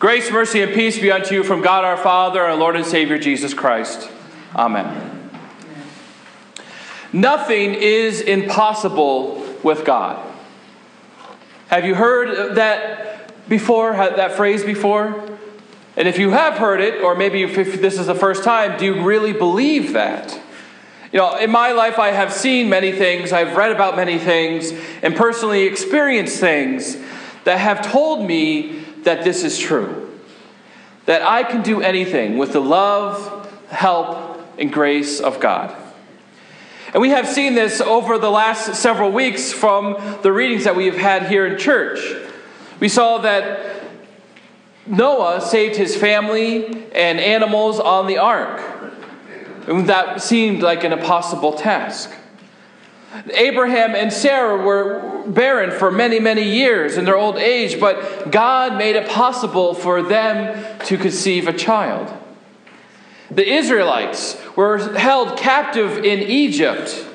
Grace, mercy, and peace be unto you from God our Father and Lord and Savior Jesus Christ. Amen. Nothing is impossible with God. Have you heard that before, that phrase before? And if you have heard it, or maybe if this is the first time, do you really believe that? You know, in my life, I have seen many things, I've read about many things, and personally experienced things that have told me that this is true. That I can do anything with the love, help, and grace of God. And we have seen this over the last several weeks from the readings that we have had here in church. We saw that Noah saved his family and animals on the ark. And that seemed like an impossible task. Abraham and Sarah were barren for many, many years in their old age, but God made it possible for them to conceive a child. The Israelites were held captive in Egypt,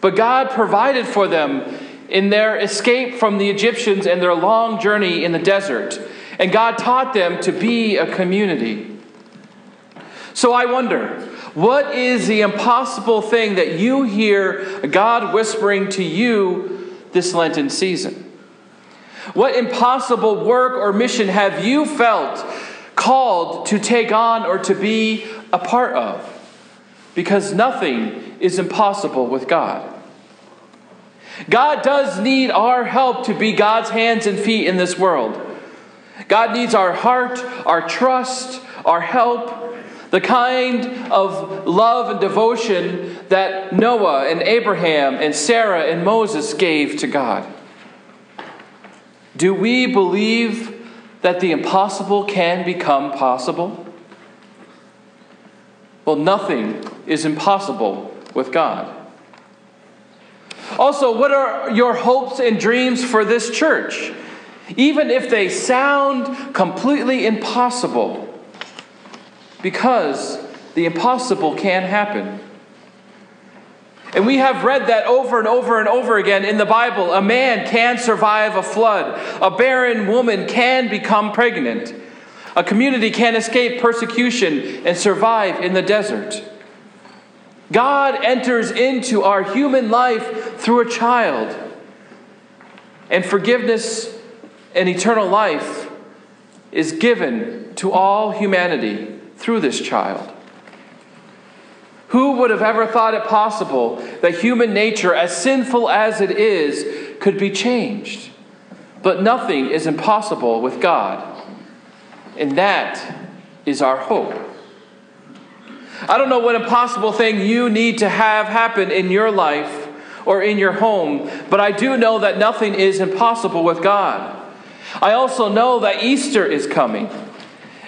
but God provided for them in their escape from the Egyptians and their long journey in the desert. And God taught them to be a community. So I wonder, what is the impossible thing that you hear God whispering to you this Lenten season? What impossible work or mission have you felt called to take on or to be a part of? Because nothing is impossible with God. God does need our help to be God's hands and feet in this world. God needs our heart, our trust, our help, the kind of love and devotion that Noah and Abraham and Sarah and Moses gave to God. Do we believe that the impossible can become possible? Well, nothing is impossible with God. Also, what are your hopes and dreams for this church? Even if they sound completely impossible, because the impossible can happen. And we have read that over and over and over again in the Bible. A man can survive a flood, a barren woman can become pregnant, a community can escape persecution and survive in the desert. God enters into our human life through a child, and forgiveness and eternal life is given to all humanity through this child. Who would have ever thought it possible that human nature, as sinful as it is, could be changed? But nothing is impossible with God. And that is our hope. I don't know what impossible thing you need to have happen in your life or in your home, but I do know that nothing is impossible with God. I also know that Easter is coming.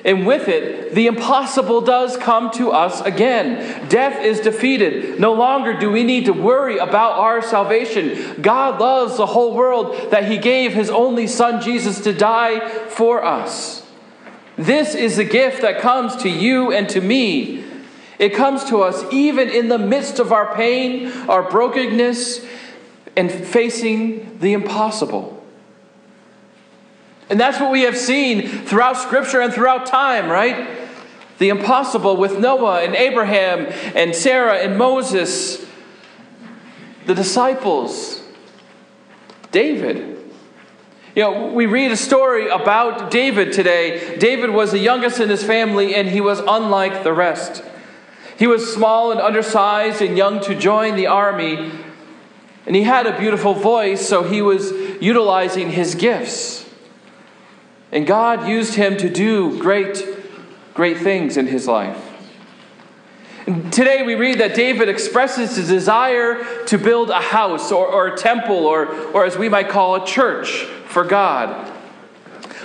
And with it, the impossible does come to us again. Death is defeated. No longer do we need to worry about our salvation. God loves the whole world that He gave His only Son, Jesus, to die for us. This is the gift that comes to you and to me. It comes to us even in the midst of our pain, our brokenness, and facing the impossible. And that's what we have seen throughout Scripture and throughout time, right? The impossible with Noah and Abraham and Sarah and Moses, the disciples, David. You know, we read a story about David today. David was the youngest in his family, and he was unlike the rest. He was small and undersized and young to join the army, and he had a beautiful voice, so he was utilizing his gifts. And God used him to do great, great things in his life. And today we read that David expresses his desire to build a house or, or a temple or, or, as we might call, a church for God.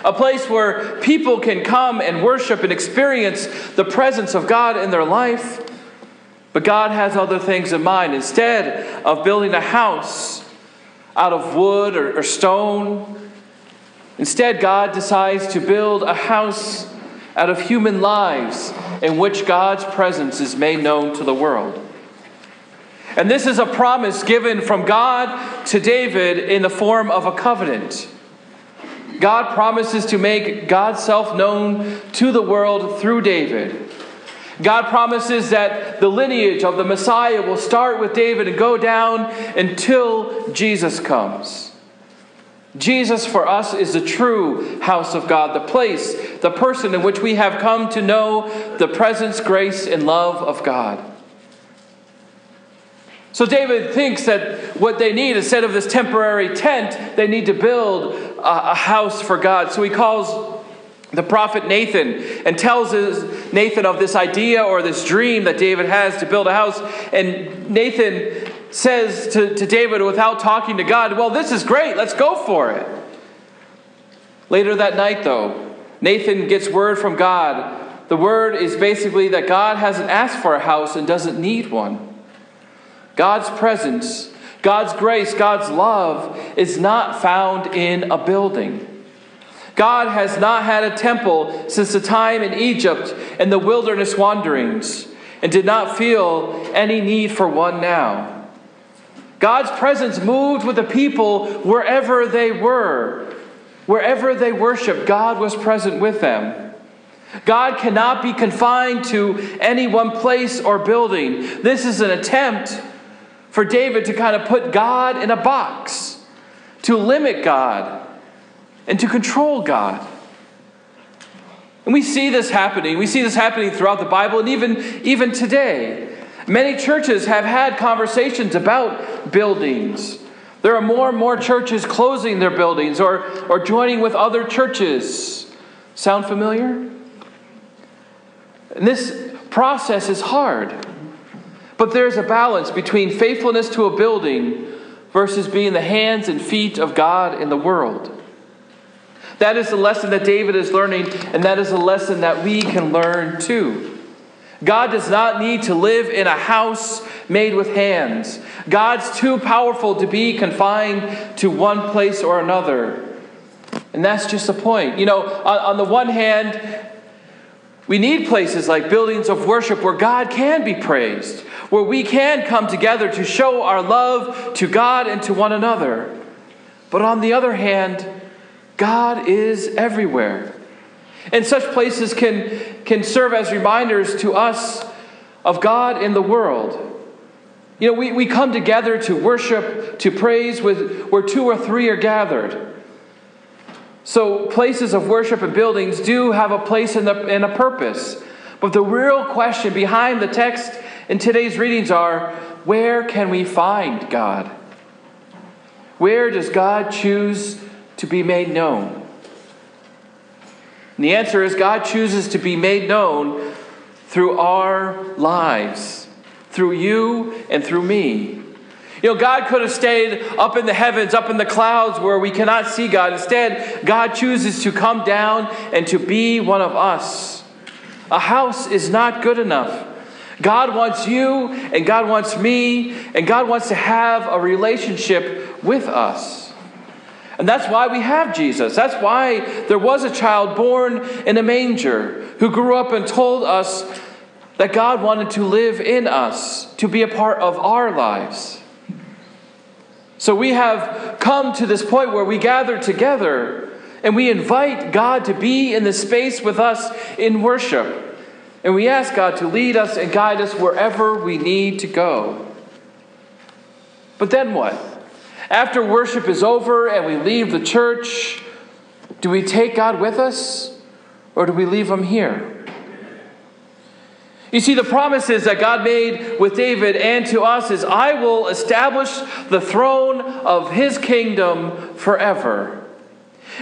A place where people can come and worship and experience the presence of God in their life. But God has other things in mind. Instead of building a house out of wood or, or stone, Instead, God decides to build a house out of human lives in which God's presence is made known to the world. And this is a promise given from God to David in the form of a covenant. God promises to make God's self known to the world through David. God promises that the lineage of the Messiah will start with David and go down until Jesus comes. Jesus for us is the true house of God, the place, the person in which we have come to know the presence, grace, and love of God. So David thinks that what they need, instead of this temporary tent, they need to build a, house for God. So he calls the prophet Nathan and tells Nathan of this idea or this dream that David has to build a house. And Nathan says to, to David without talking to God, Well, this is great, let's go for it. Later that night, though, Nathan gets word from God. The word is basically that God hasn't asked for a house and doesn't need one. God's presence, God's grace, God's love is not found in a building. God has not had a temple since the time in Egypt and the wilderness wanderings, and did not feel any need for one now. God's presence moved with the people wherever they were. Wherever they worshiped, God was present with them. God cannot be confined to any one place or building. This is an attempt for David to kind of put God in a box, to limit God and to control God. And we see this happening. We see this happening throughout the Bible and even, even today. Many churches have had conversations about buildings. There are more and more churches closing their buildings or, or joining with other churches. Sound familiar? And this process is hard. But there's a balance between faithfulness to a building versus being the hands and feet of God in the world. That is the lesson that David is learning, and that is a lesson that we can learn too. God does not need to live in a house made with hands. God's too powerful to be confined to one place or another. And that's just the point. You know, on, on the one hand, we need places like buildings of worship where God can be praised, where we can come together to show our love to God and to one another. But on the other hand, God is everywhere. And such places can, can serve as reminders to us of God in the world. You know, we, we come together to worship, to praise with where two or three are gathered. So places of worship and buildings do have a place and a, and a purpose. But the real question behind the text in today's readings are where can we find God? Where does God choose to be made known? And the answer is God chooses to be made known through our lives, through you and through me. You know, God could have stayed up in the heavens, up in the clouds where we cannot see God. Instead, God chooses to come down and to be one of us. A house is not good enough. God wants you, and God wants me, and God wants to have a relationship with us. And that's why we have Jesus. That's why there was a child born in a manger who grew up and told us that God wanted to live in us, to be a part of our lives. So we have come to this point where we gather together and we invite God to be in the space with us in worship. And we ask God to lead us and guide us wherever we need to go. But then what? After worship is over and we leave the church, do we take God with us or do we leave him here? You see, the promises that God made with David and to us is I will establish the throne of his kingdom forever.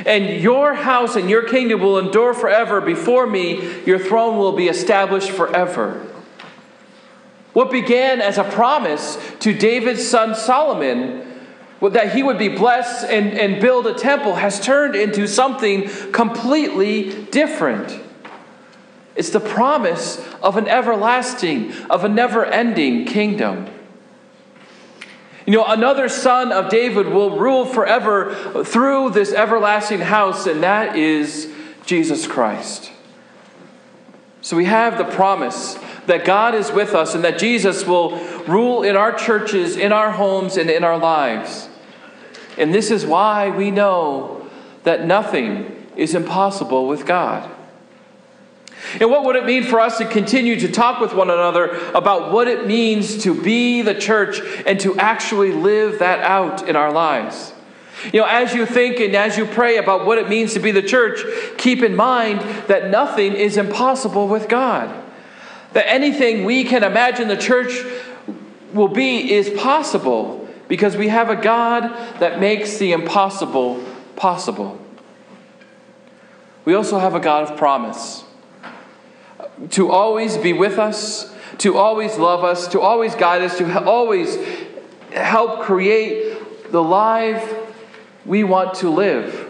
And your house and your kingdom will endure forever before me. Your throne will be established forever. What began as a promise to David's son Solomon that he would be blessed and, and build a temple has turned into something completely different. It's the promise of an everlasting, of a never ending kingdom. You know, another son of David will rule forever through this everlasting house, and that is Jesus Christ. So we have the promise that God is with us and that Jesus will rule in our churches, in our homes, and in our lives. And this is why we know that nothing is impossible with God. And what would it mean for us to continue to talk with one another about what it means to be the church and to actually live that out in our lives? You know, as you think and as you pray about what it means to be the church, keep in mind that nothing is impossible with God. That anything we can imagine the church will be is possible because we have a God that makes the impossible possible. We also have a God of promise to always be with us, to always love us, to always guide us, to always help create the life we want to live.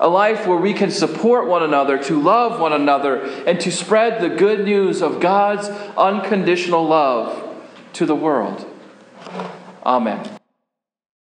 A life where we can support one another, to love one another, and to spread the good news of God's unconditional love to the world. Amen.